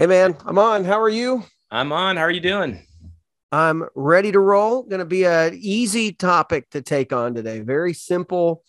Hey man, I'm on. How are you? I'm on. How are you doing? I'm ready to roll. Going to be an easy topic to take on today. Very simple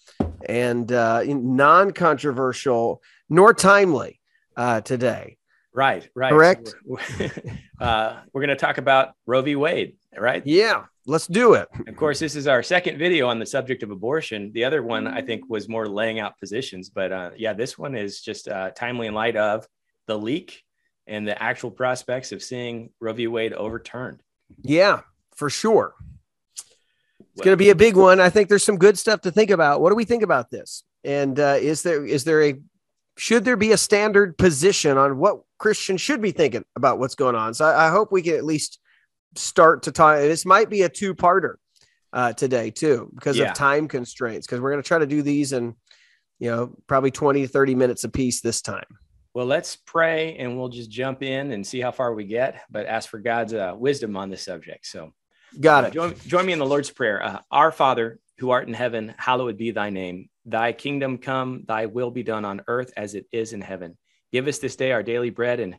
and uh, non-controversial nor timely uh, today. Right, right. Correct. We're, uh, we're going to talk about Roe v. Wade, right? Yeah, let's do it. Of course, this is our second video on the subject of abortion. The other one, I think, was more laying out positions, but uh, yeah, this one is just uh, timely in light of the leak and the actual prospects of seeing Roe v. Wade overturned. Yeah, for sure. It's well, going to be a big one. I think there's some good stuff to think about. What do we think about this? And uh, is there is there a should there be a standard position on what Christians should be thinking about what's going on? So I, I hope we can at least start to talk. This might be a two parter uh, today too because yeah. of time constraints. Because we're going to try to do these in you know probably 20 30 minutes a piece this time. Well, let's pray and we'll just jump in and see how far we get, but ask for God's uh, wisdom on this subject. So, got it. Join, join, me in the Lord's Prayer. Uh, Our Father, who art in heaven, hallowed be thy name. Thy kingdom come, thy will be done on earth as it is in heaven. Give us this day our daily bread and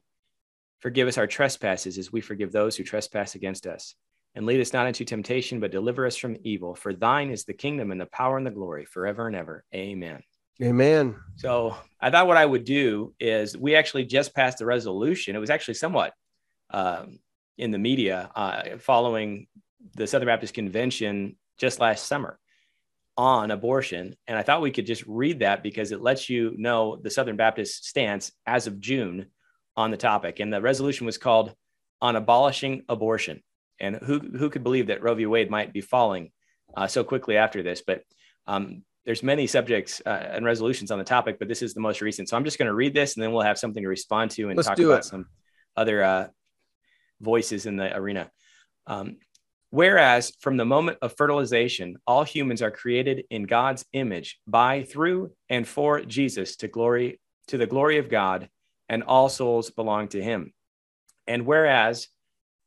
forgive us our trespasses as we forgive those who trespass against us. And lead us not into temptation, but deliver us from evil. For thine is the kingdom and the power and the glory forever and ever. Amen. Amen. So I thought what I would do is we actually just passed a resolution. It was actually somewhat um, in the media uh, following the Southern Baptist Convention just last summer on abortion. And I thought we could just read that because it lets you know the Southern Baptist stance as of June on the topic. And the resolution was called On Abolishing Abortion. And who, who could believe that Roe v. Wade might be falling uh, so quickly after this? But um, there's many subjects uh, and resolutions on the topic, but this is the most recent. So I'm just going to read this and then we'll have something to respond to and Let's talk about it. some other uh, voices in the arena. Um, Whereas from the moment of fertilization, all humans are created in God's image by, through, and for Jesus to glory to the glory of God, and all souls belong to him. And whereas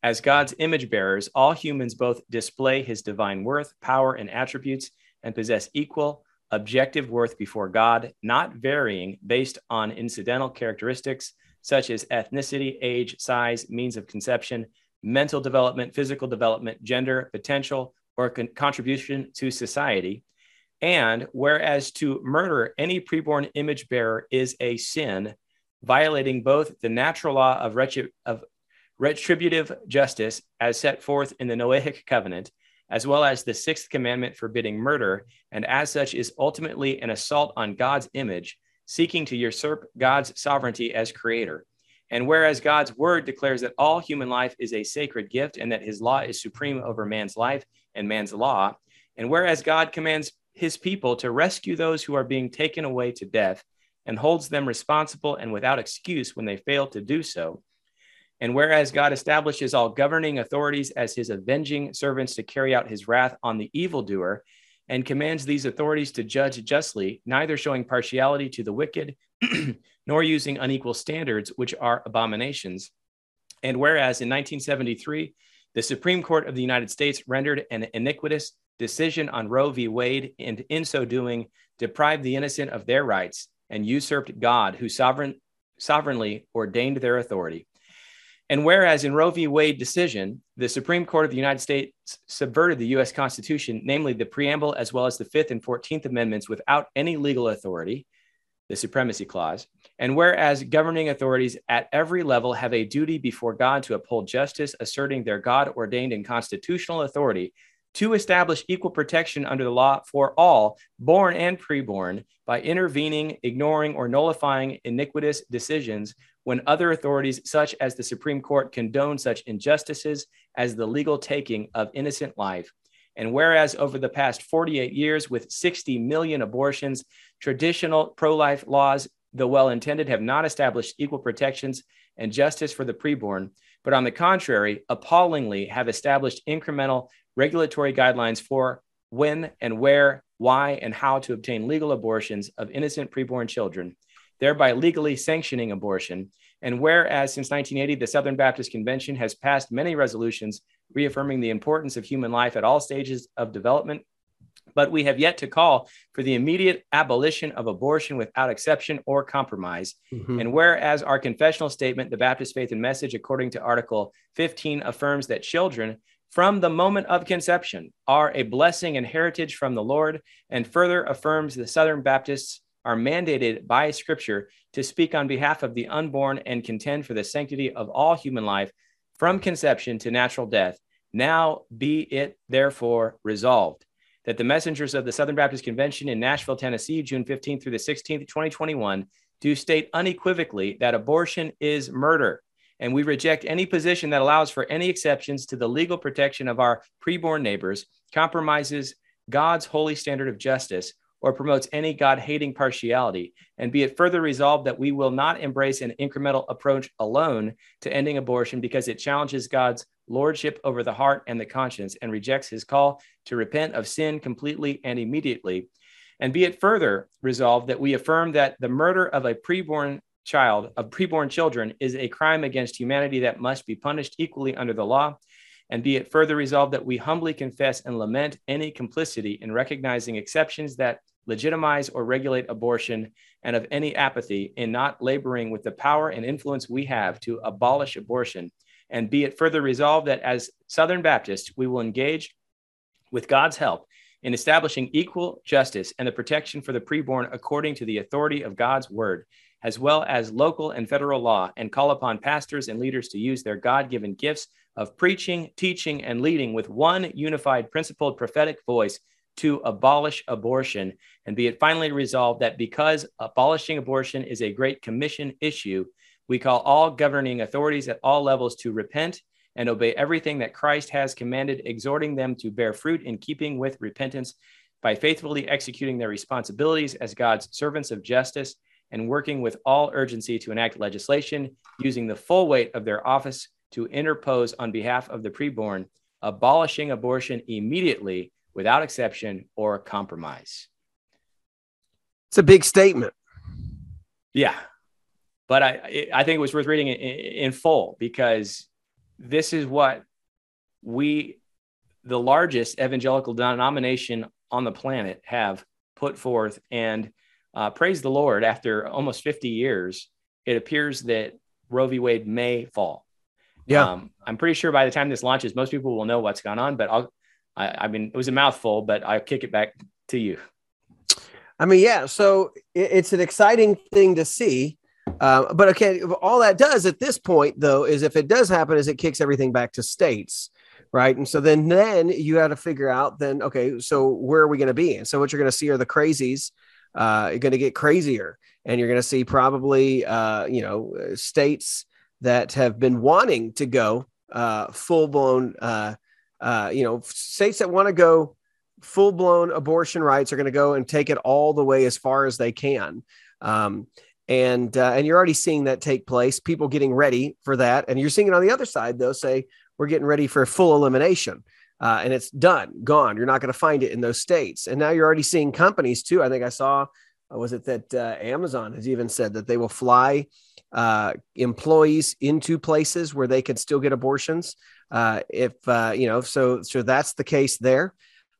as God's image bearers, all humans both display his divine worth, power, and attributes, and possess equal objective worth before God, not varying based on incidental characteristics such as ethnicity, age, size, means of conception, mental development, physical development, gender, potential, or con- contribution to society. And whereas to murder any preborn image bearer is a sin, violating both the natural law of, retri- of retributive justice as set forth in the Noahic covenant as well as the sixth commandment forbidding murder, and as such is ultimately an assault on God's image, seeking to usurp God's sovereignty as creator. And whereas God's word declares that all human life is a sacred gift and that his law is supreme over man's life and man's law, and whereas God commands his people to rescue those who are being taken away to death and holds them responsible and without excuse when they fail to do so, and whereas God establishes all governing authorities as his avenging servants to carry out his wrath on the evildoer, and commands these authorities to judge justly, neither showing partiality to the wicked, nor using unequal standards, which are abominations. And whereas in 1973, the Supreme Court of the United States rendered an iniquitous decision on Roe v. Wade, and in so doing, deprived the innocent of their rights and usurped God, who sovereign, sovereignly ordained their authority. And whereas in Roe v. Wade decision, the Supreme Court of the United States subverted the U.S. Constitution, namely the preamble as well as the Fifth and Fourteenth Amendments, without any legal authority, the Supremacy Clause. And whereas governing authorities at every level have a duty before God to uphold justice, asserting their God ordained and constitutional authority to establish equal protection under the law for all, born and preborn, by intervening, ignoring, or nullifying iniquitous decisions when other authorities, such as the Supreme Court, condone such injustices as the legal taking of innocent life. And whereas over the past 48 years, with 60 million abortions, traditional pro life laws, though well intended, have not established equal protections and justice for the preborn, but on the contrary, appallingly have established incremental regulatory guidelines for when and where, why, and how to obtain legal abortions of innocent preborn children thereby legally sanctioning abortion. And whereas since 1980, the Southern Baptist Convention has passed many resolutions reaffirming the importance of human life at all stages of development, but we have yet to call for the immediate abolition of abortion without exception or compromise. Mm-hmm. And whereas our confessional statement, the Baptist Faith and Message, according to Article 15, affirms that children from the moment of conception are a blessing and heritage from the Lord, and further affirms the Southern Baptists are mandated by Scripture to speak on behalf of the unborn and contend for the sanctity of all human life from conception to natural death. Now be it therefore resolved that the messengers of the Southern Baptist Convention in Nashville, Tennessee, June 15th through the 16th, 2021, do state unequivocally that abortion is murder. And we reject any position that allows for any exceptions to the legal protection of our preborn neighbors, compromises God's holy standard of justice, or promotes any God hating partiality. And be it further resolved that we will not embrace an incremental approach alone to ending abortion because it challenges God's lordship over the heart and the conscience and rejects his call to repent of sin completely and immediately. And be it further resolved that we affirm that the murder of a preborn child, of preborn children, is a crime against humanity that must be punished equally under the law. And be it further resolved that we humbly confess and lament any complicity in recognizing exceptions that legitimize or regulate abortion and of any apathy in not laboring with the power and influence we have to abolish abortion. And be it further resolved that as Southern Baptists, we will engage with God's help in establishing equal justice and the protection for the preborn according to the authority of God's word, as well as local and federal law, and call upon pastors and leaders to use their God given gifts of preaching, teaching, and leading with one unified, principled prophetic voice to abolish abortion. And be it finally resolved that because abolishing abortion is a great commission issue, we call all governing authorities at all levels to repent and obey everything that Christ has commanded, exhorting them to bear fruit in keeping with repentance by faithfully executing their responsibilities as God's servants of justice and working with all urgency to enact legislation using the full weight of their office to interpose on behalf of the preborn, abolishing abortion immediately without exception or compromise. It's a big statement. Yeah, but I I think it was worth reading in, in full because this is what we, the largest evangelical denomination on the planet, have put forth. And uh, praise the Lord, after almost 50 years, it appears that Roe v. Wade may fall. Yeah. Um, I'm pretty sure by the time this launches, most people will know what's gone on, but I'll, I, I mean, it was a mouthful, but I'll kick it back to you. I mean, yeah. So it's an exciting thing to see. Uh, but okay, all that does at this point, though, is if it does happen, is it kicks everything back to states, right? And so then then you got to figure out then okay, so where are we going to be? And so what you're going to see are the crazies. Uh, you're going to get crazier, and you're going to see probably uh, you know states that have been wanting to go uh, full blown. Uh, uh, you know, states that want to go full blown abortion rights are going to go and take it all the way as far as they can. Um, and uh, and you're already seeing that take place. People getting ready for that, and you're seeing it on the other side though. Say we're getting ready for full elimination, uh, and it's done, gone. You're not going to find it in those states. And now you're already seeing companies too. I think I saw was it that uh, Amazon has even said that they will fly uh, employees into places where they can still get abortions. Uh, if you know, so so that's the case there.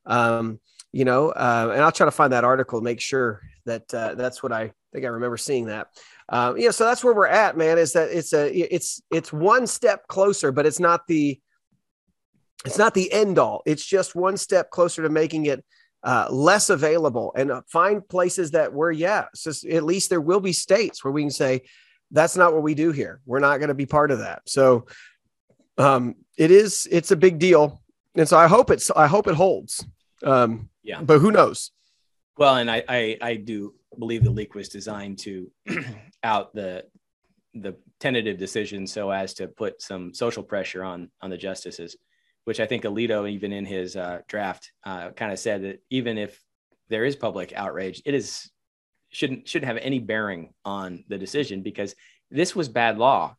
Um, you know, and I'll try to find that article, make sure that that's what I think I remember seeing that. Um, yeah, so that's where we're at, man. Is that it's a it's it's one step closer, but it's not the it's not the end all. It's just one step closer to making it uh, less available and uh, find places that where yeah, so at least there will be states where we can say that's not what we do here. We're not going to be part of that. So um, it is it's a big deal, and so I hope it's I hope it holds. Um, yeah, but who knows? Well, and I, I, I do believe the leak was designed to out the the tentative decision so as to put some social pressure on on the justices, which I think Alito, even in his uh, draft, uh, kind of said that even if there is public outrage, it is shouldn't shouldn't have any bearing on the decision because this was bad law,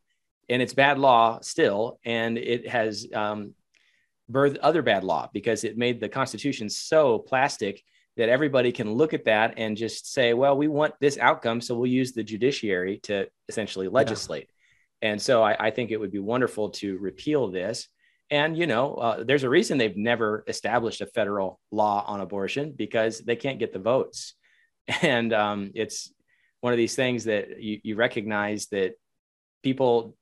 and it's bad law still, and it has um, birthed other bad law because it made the Constitution so plastic that everybody can look at that and just say, well, we want this outcome, so we'll use the judiciary to essentially legislate. Yeah. And so I, I, think it would be wonderful to repeal this and you know, uh, there's a reason they've never established a federal law on abortion because they can't get the votes. And um, it's one of these things that you, you recognize that people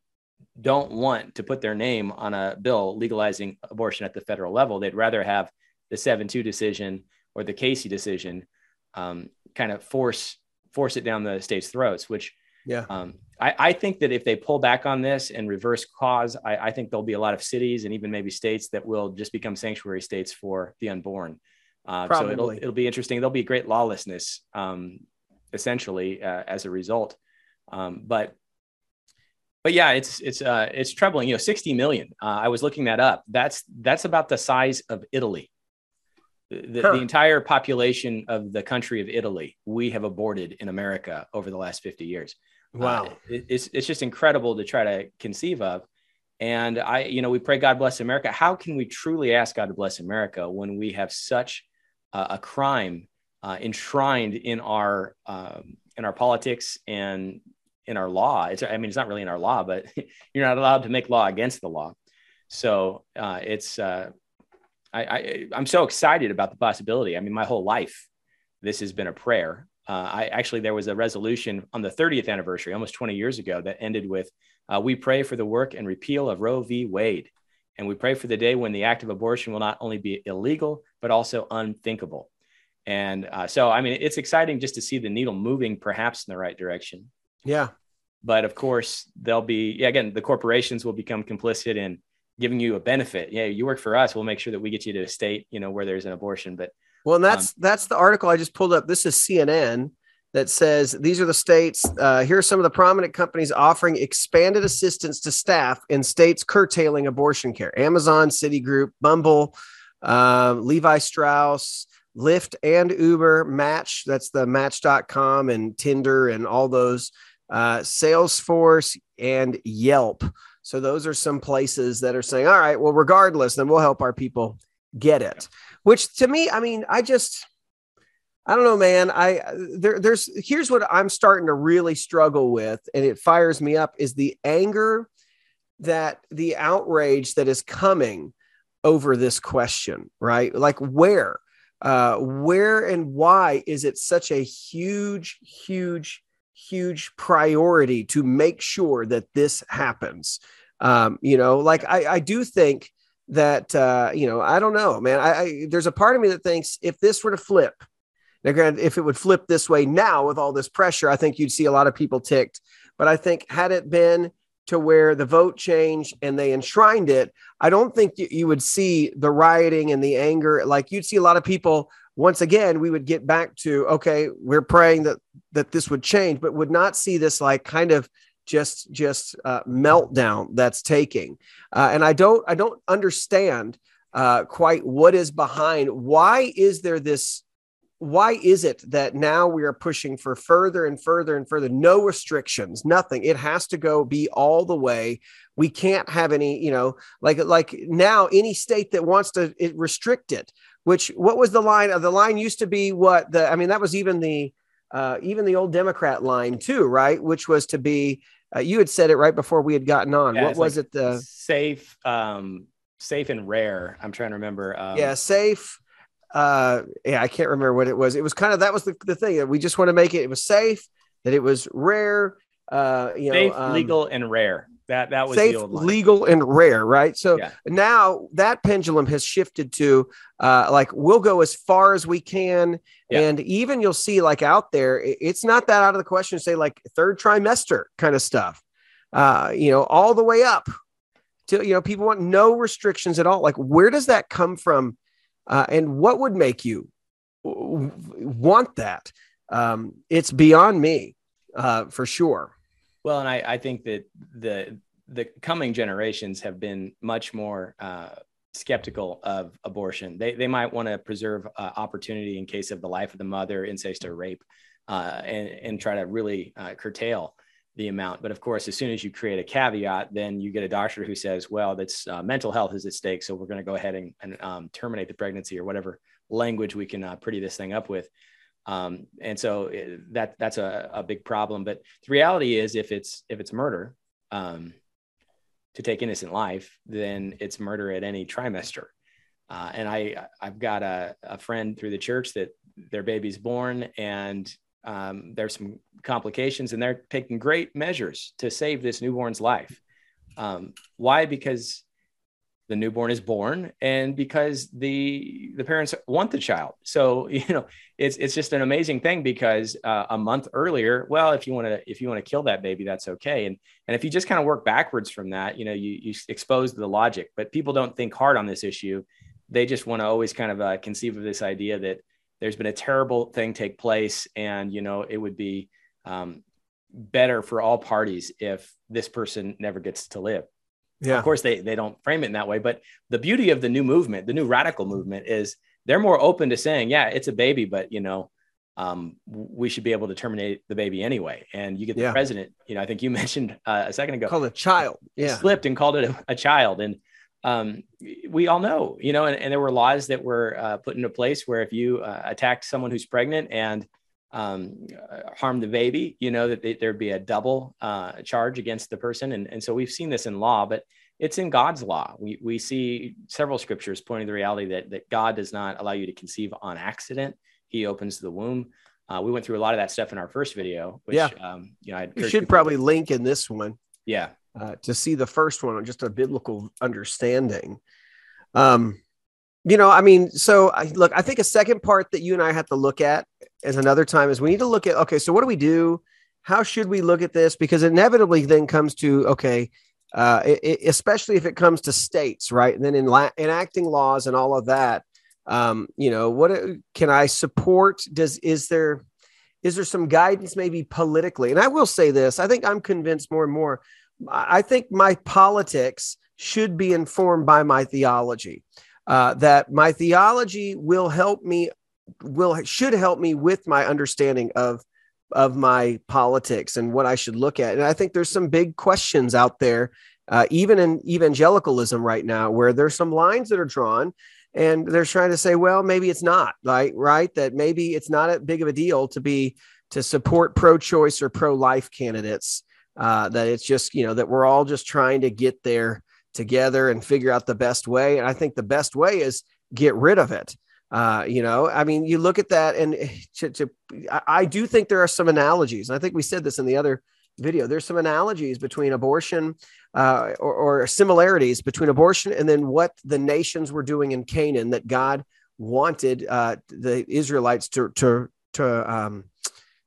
don't want to put their name on a bill legalizing abortion at the federal level. They'd rather have the 7 2 decision or the Casey decision um, kind of force force it down the state's throats, which yeah. Um, I, I, think that if they pull back on this and reverse cause, I, I, think there'll be a lot of cities and even maybe states that will just become sanctuary states for the unborn. Uh, so it'll, it'll be interesting. There'll be great lawlessness, um, essentially, uh, as a result. Um, but but yeah, it's it's uh, it's troubling. You know, 60 million. Uh, I was looking that up. That's that's about the size of Italy. The, huh. the, entire population of the country of Italy, we have aborted in America over the last 50 years. Wow. Uh, it, it's, it's just incredible to try to conceive of. And I, you know, we pray God bless America. How can we truly ask God to bless America when we have such uh, a crime uh, enshrined in our um, in our politics and in our law? It's, I mean, it's not really in our law, but you're not allowed to make law against the law. So uh, it's uh, I, I I'm so excited about the possibility. I mean, my whole life, this has been a prayer. Uh, I actually there was a resolution on the 30th anniversary, almost 20 years ago, that ended with uh, "We pray for the work and repeal of Roe v. Wade, and we pray for the day when the act of abortion will not only be illegal but also unthinkable." And uh, so, I mean, it's exciting just to see the needle moving, perhaps in the right direction. Yeah. But of course, there'll be yeah, again the corporations will become complicit in giving you a benefit. Yeah, you work for us. We'll make sure that we get you to a state, you know, where there's an abortion. But well, and that's um, that's the article I just pulled up. This is CNN that says these are the states. Uh, here are some of the prominent companies offering expanded assistance to staff in states curtailing abortion care: Amazon, Citigroup, Bumble, uh, Levi Strauss. Lyft and Uber, Match, that's the Match.com and Tinder and all those, uh, Salesforce and Yelp so those are some places that are saying, all right, well, regardless, then we'll help our people get it. Which to me, I mean, I just I don't know, man. I there, there's here's what I'm starting to really struggle with, and it fires me up is the anger that the outrage that is coming over this question, right? Like where, uh, where and why is it such a huge, huge huge priority to make sure that this happens. Um, you know, like I, I do think that uh, you know, I don't know, man. I, I there's a part of me that thinks if this were to flip, now granted, if it would flip this way now with all this pressure, I think you'd see a lot of people ticked. But I think had it been to where the vote changed and they enshrined it, I don't think you would see the rioting and the anger. Like you'd see a lot of people once again we would get back to okay we're praying that that this would change but would not see this like kind of just just uh, meltdown that's taking. Uh, and i don't i don't understand uh, quite what is behind. Why is there this why is it that now we are pushing for further and further and further no restrictions nothing? It has to go be all the way. We can't have any you know like like now any state that wants to restrict it which what was the line? Of the line used to be what the i mean that was even the uh, even the old democrat line too right? Which was to be uh, you had said it right before we had gotten on. Yeah, what was like it the safe um safe and rare. I'm trying to remember um, yeah safe uh yeah i can't remember what it was. It was kind of that was the, the thing that we just want to make it it was safe that it was rare uh you safe, know um, legal and rare that that was safe, legal, and rare, right? So yeah. now that pendulum has shifted to uh, like we'll go as far as we can, yeah. and even you'll see like out there, it's not that out of the question. to Say like third trimester kind of stuff, uh, you know, all the way up to you know people want no restrictions at all. Like where does that come from, uh, and what would make you want that? Um, it's beyond me, uh, for sure. Well, and I, I think that the the coming generations have been much more uh, skeptical of abortion. They they might want to preserve uh, opportunity in case of the life of the mother, incest or rape, uh, and and try to really uh, curtail the amount. But of course, as soon as you create a caveat, then you get a doctor who says, "Well, that's uh, mental health is at stake, so we're going to go ahead and, and um, terminate the pregnancy or whatever language we can uh, pretty this thing up with." Um, and so it, eh, that that's a, a big problem. But the reality is, if it's if it's murder, um, to take innocent life, then it's murder at any trimester. Uh, and I, I've got a, a friend through the church that their baby's born and um, there's some complications and they're taking great measures to save this newborn's life. Um, why? Because the newborn is born and because the the parents want the child. So you know it's it's just an amazing thing because uh, a month earlier well if you want to if you want to kill that baby that's okay. And and if you just kind of work backwards from that you know you you expose the logic. But people don't think hard on this issue. They just want to always kind of uh, conceive of this idea that there's been a terrible thing take place and you know it would be um, better for all parties if this person never gets to live yeah. Of course, they they don't frame it in that way, but the beauty of the new movement, the new radical movement, is they're more open to saying, yeah, it's a baby, but you know, um, we should be able to terminate the baby anyway. And you get the yeah. president, you know, I think you mentioned uh, a second ago, called a child, yeah, slipped and called it a, a child, and um, we all know, you know, and, and, there were laws that were uh, put into place where if you uh, attacked someone who's pregnant and um, harm the baby, you know, that they, there'd be a double uh, charge against the person. And, and so we've seen this in law, but it's in God's law. We, we see several scriptures pointing to the reality that, that God does not allow you to conceive on accident. He opens the womb. Uh, we went through a lot of that stuff in our first video, which, yeah. um, you know, I should probably to- link in this one. Yeah. Uh, to see the first one, just a biblical understanding. Um, you know, I mean, so I, look, I think a second part that you and I have to look at as another time is we need to look at okay, so what do we do? How should we look at this? Because inevitably then comes to okay, uh, it, especially if it comes to states, right? And then in la- enacting laws and all of that, um, you know, what can I support? Does is there is there some guidance maybe politically? And I will say this: I think I'm convinced more and more. I think my politics should be informed by my theology uh, that my theology will help me will should help me with my understanding of of my politics and what I should look at. And I think there's some big questions out there, uh, even in evangelicalism right now, where there's some lines that are drawn, and they're trying to say, well, maybe it's not like right that maybe it's not a big of a deal to be to support pro-choice or pro-life candidates. Uh, that it's just you know that we're all just trying to get there together and figure out the best way. And I think the best way is get rid of it. Uh, you know, I mean, you look at that, and to, to, I do think there are some analogies. And I think we said this in the other video. There's some analogies between abortion uh, or, or similarities between abortion and then what the nations were doing in Canaan that God wanted uh, the Israelites to to to um,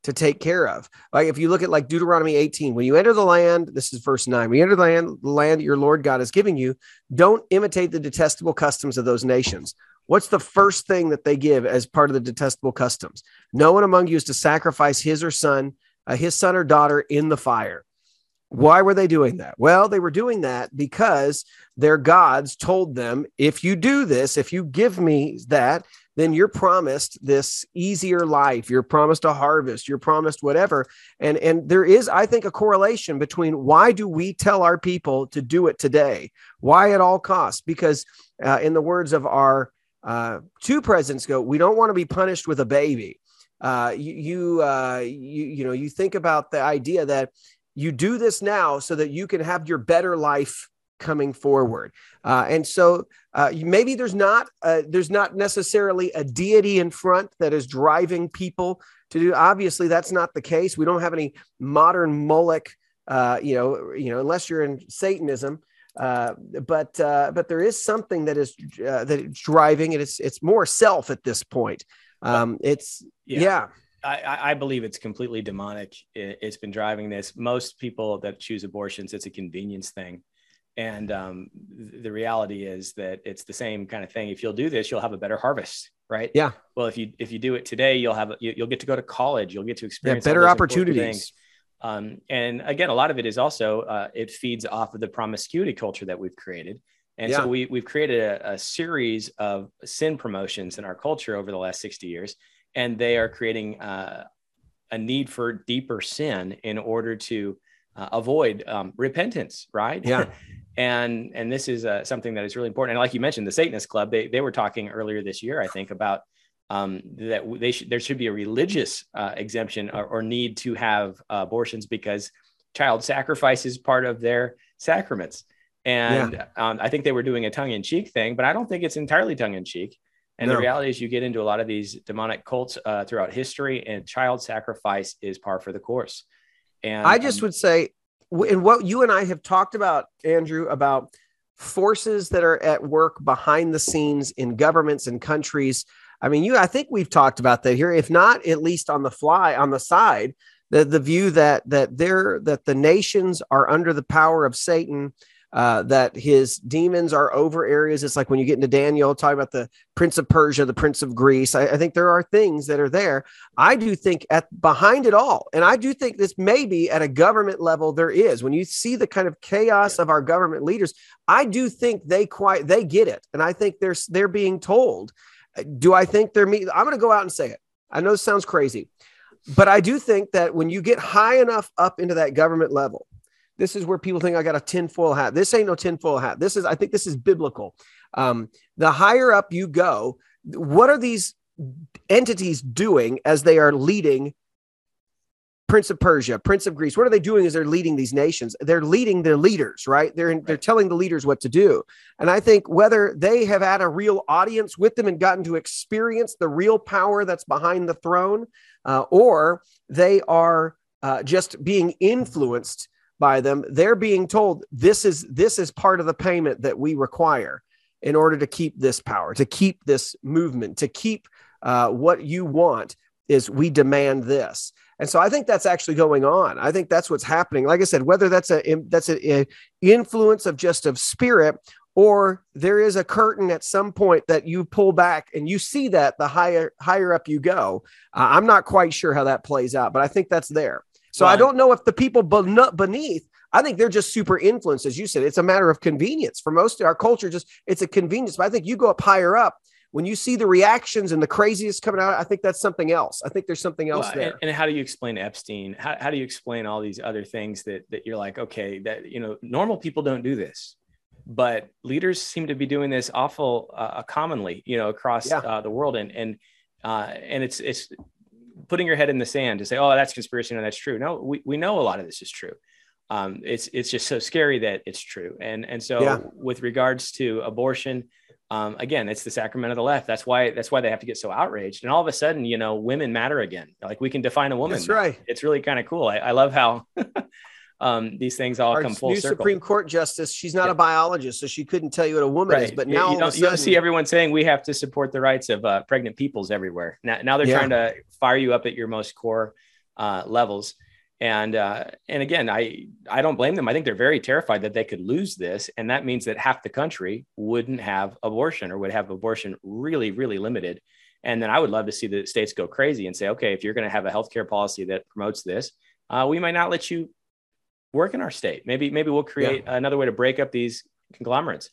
to take care of. Like if you look at like Deuteronomy 18, when you enter the land, this is verse 9, when you enter the land, the land your Lord God is giving you, don't imitate the detestable customs of those nations. What's the first thing that they give as part of the detestable customs? No one among you is to sacrifice his or son, uh, his son or daughter in the fire. Why were they doing that? Well, they were doing that because their gods told them, if you do this, if you give me that, then you're promised this easier life. You're promised a harvest. You're promised whatever. And and there is i think a correlation between why do we tell our people to do it today? Why at all costs? Because uh, in the words of our uh, two presidents go we don't want to be punished with a baby. Uh, you you, uh, you you know you think about the idea that you do this now so that you can have your better life coming forward. Uh, and so uh, maybe there's not uh, there's not necessarily a deity in front that is driving people to do. Obviously, that's not the case. We don't have any modern Moloch, uh, you know, you know, unless you're in Satanism. Uh, but uh, but there is something that is that is driving it. It's it's more self at this point. Um, it's yeah. yeah. I, I, believe it's completely demonic. It, has been driving this. Most people that choose abortions, it's a convenience thing. And um, the reality is that it's the same kind of thing. If you'll do this, you'll have a better harvest, right? Yeah. Well, if you if you do it today, you'll have you, will get to go to college. You'll get to experience yeah, better opportunities. Um, and again, a lot of it is also uh, it feeds off of the promiscuity culture that we've created. And yeah. so we we've created a, a series of sin promotions in our culture over the last sixty years, and they are creating uh, a need for deeper sin in order to uh, avoid um, repentance, right? Yeah. and and this is uh, something that is really important. And like you mentioned, the Satanist Club, they they were talking earlier this year, I think, about um, that they should there should be a religious uh, exemption or, or, need to have uh, abortions because child sacrifice is part of their sacraments. And yeah. um, I think they were doing a tongue in cheek thing, but I don't think it's entirely tongue in cheek. And no. the reality is, you get into a lot of these demonic cults uh, throughout history, and child sacrifice is par for the course. And I just um, would say, and what you and I have talked about, Andrew, about forces that are at work behind the scenes in governments and countries. I mean, you, I think we've talked about that here, if not at least on the fly, on the side, the, the view that that they're that the nations are under the power of Satan uh, that his demons are over areas. It's like when you get into Daniel, talking about the Prince of Persia, the Prince of Greece. I, I, think there are things that are there. I do think at behind it all, and I do think this maybe at a government level there is. When you see the kind of chaos of our government leaders, I do think they quite they get it, and I think they're they're being told. Do I think they're me? I'm going to go out and say it. I know this sounds crazy, but I do think that when you get high enough up into that government level this is where people think I got a tinfoil hat. This ain't no tinfoil hat. This is, I think this is biblical. Um, the higher up you go, what are these entities doing as they are leading Prince of Persia, Prince of Greece? What are they doing as they're leading these nations? They're leading their leaders, right? They're they're telling the leaders what to do. And I think whether they have had a real audience with them and gotten to experience the real power that's behind the throne, uh, or they are uh, just being influenced by them they're being told this is this is part of the payment that we require in order to keep this power to keep this movement to keep uh, what you want is we demand this. And so i think that's actually going on. I think that's what's happening. Like i said whether that's a that's a, a influence of just of spirit or there is a curtain at some point that you pull back and you see that the higher higher up you go. Uh, i'm not quite sure how that plays out but i think that's there so right. I don't know if the people beneath, I think they're just super influenced, as you said. It's a matter of convenience for most of our culture. Just it's a convenience. But I think you go up higher up when you see the reactions and the craziest coming out. I think that's something else. I think there's something else well, there. And, and, how do you explain Epstein? How, how do you explain all these other things that that you're like, okay, that you know, normal people don't do this but leaders seem to be doing this awful uh, commonly, you know, across yeah. uh, the world. And and uh, and it's it's putting your head in the sand to say, oh, that's conspiracy No, that's true. No, we, we know a lot of this is true. Um, it's it's just so scary that it's true. And and so yeah. with regards to abortion, um, again, it's the sacrament of the left. That's why that's why they have to get so outraged. And all of a sudden, you know, women matter again. Like we can define a woman. That's right. It's really kind of cool. I, I love how um, these things all Our come full new circle. Supreme Court justice, she's not yeah. a biologist, so she couldn't tell you what a woman right. is. But now you, don't, sudden, you see everyone saying we have to support the rights of uh, pregnant peoples everywhere. Now, now they're yeah. trying to fire you up at your most core uh, levels. And uh, and again, I I don't blame them. I think they're very terrified that they could lose this, and that means that half the country wouldn't have abortion or would have abortion really really limited. And then I would love to see the states go crazy and say, okay, if you're going to have a healthcare policy that promotes this, uh, we might not let you work in our state. Maybe maybe we'll create yeah. another way to break up these conglomerates.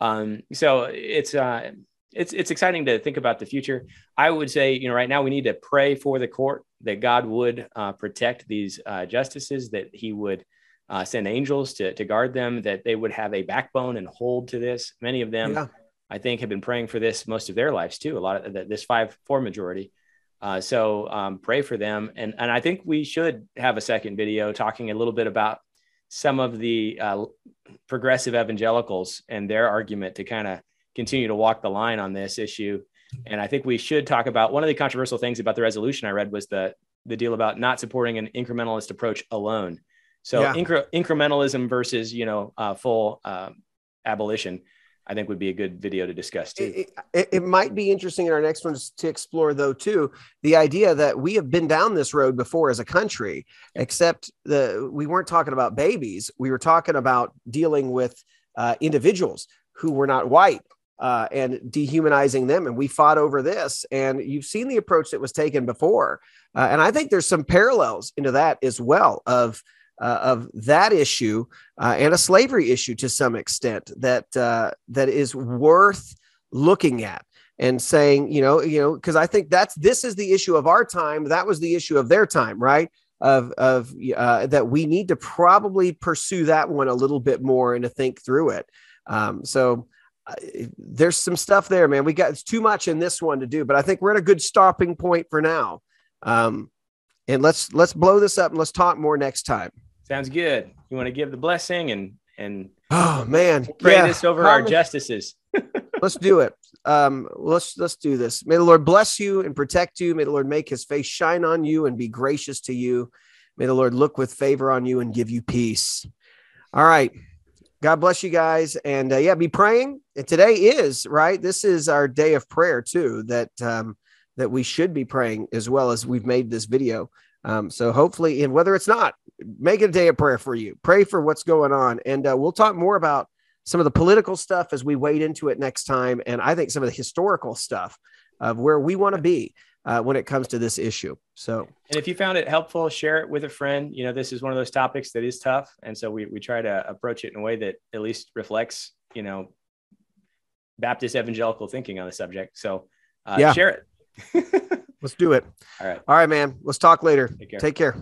Um, so it's uh, it's it's exciting to think about the future. I would say, you know, right now we need to pray for the court that God would uh, protect these uh, justices, that He would uh, send angels to to guard them, that they would have a backbone and hold to this. Many of them, yeah. I think, have been praying for this most of their lives too. A lot of this five four majority. Uh, so um, pray for them. And, and I think we should have a second video talking a little bit about some of the uh, progressive evangelicals and their argument to kind of continue to walk the line on this issue. And I think we should talk about one of the controversial things about the resolution I read was the the deal about not supporting an incrementalist approach alone. So yeah. incre- incrementalism versus you know uh, full uh, abolition. I think would be a good video to discuss too. It, it, it, might be interesting in our next ones to explore, though, too, the idea that we have been down this road before as a country, except the we weren't talking about babies. We were talking about dealing with uh, individuals who were not white uh, and dehumanizing them. And we fought over this. And you've seen the approach that was taken before. Uh, and I think there's some parallels into that as well of uh, of that issue uh, and a slavery issue to some extent that uh, that is worth looking at and saying, you know, you know, because I think that's this is the issue of our time. That was the issue of their time, right? Of of uh, that we need to probably pursue that one a little bit more and to think through it. Um, so uh, there's some stuff there, man. We got it's too much in this one to do, but I think we're at a good stopping point for now. Um, and let's let's blow this up and let's talk more next time. Sounds good. You want to give the blessing and and Oh man, pray yeah. this over How our justices. Let's do it. Our justices. let's do it. Um, let's let's do this. May the Lord bless you and protect you. May the Lord make His face shine on you and be gracious to you. May the Lord look with favor on you and give you peace. All right. God bless you guys, and uh, yeah, be praying. And today is right. This is our day of prayer too. That um, that we should be praying as well as we've made this video. Um, so hopefully, and whether it's not, make it a day of prayer for you. Pray for what's going on, and uh, we'll talk more about some of the political stuff as we wade into it next time, and I think some of the historical stuff of where we want to be uh, when it comes to this issue. So And if you found it helpful, share it with a friend. You know, this is one of those topics that is tough. And so we, we try to approach it in a way that at least reflects, you know, Baptist evangelical thinking on the subject. So uh, Yeah. share it. let's do it. All right. All right, man. Let's talk later. Take care. Take care.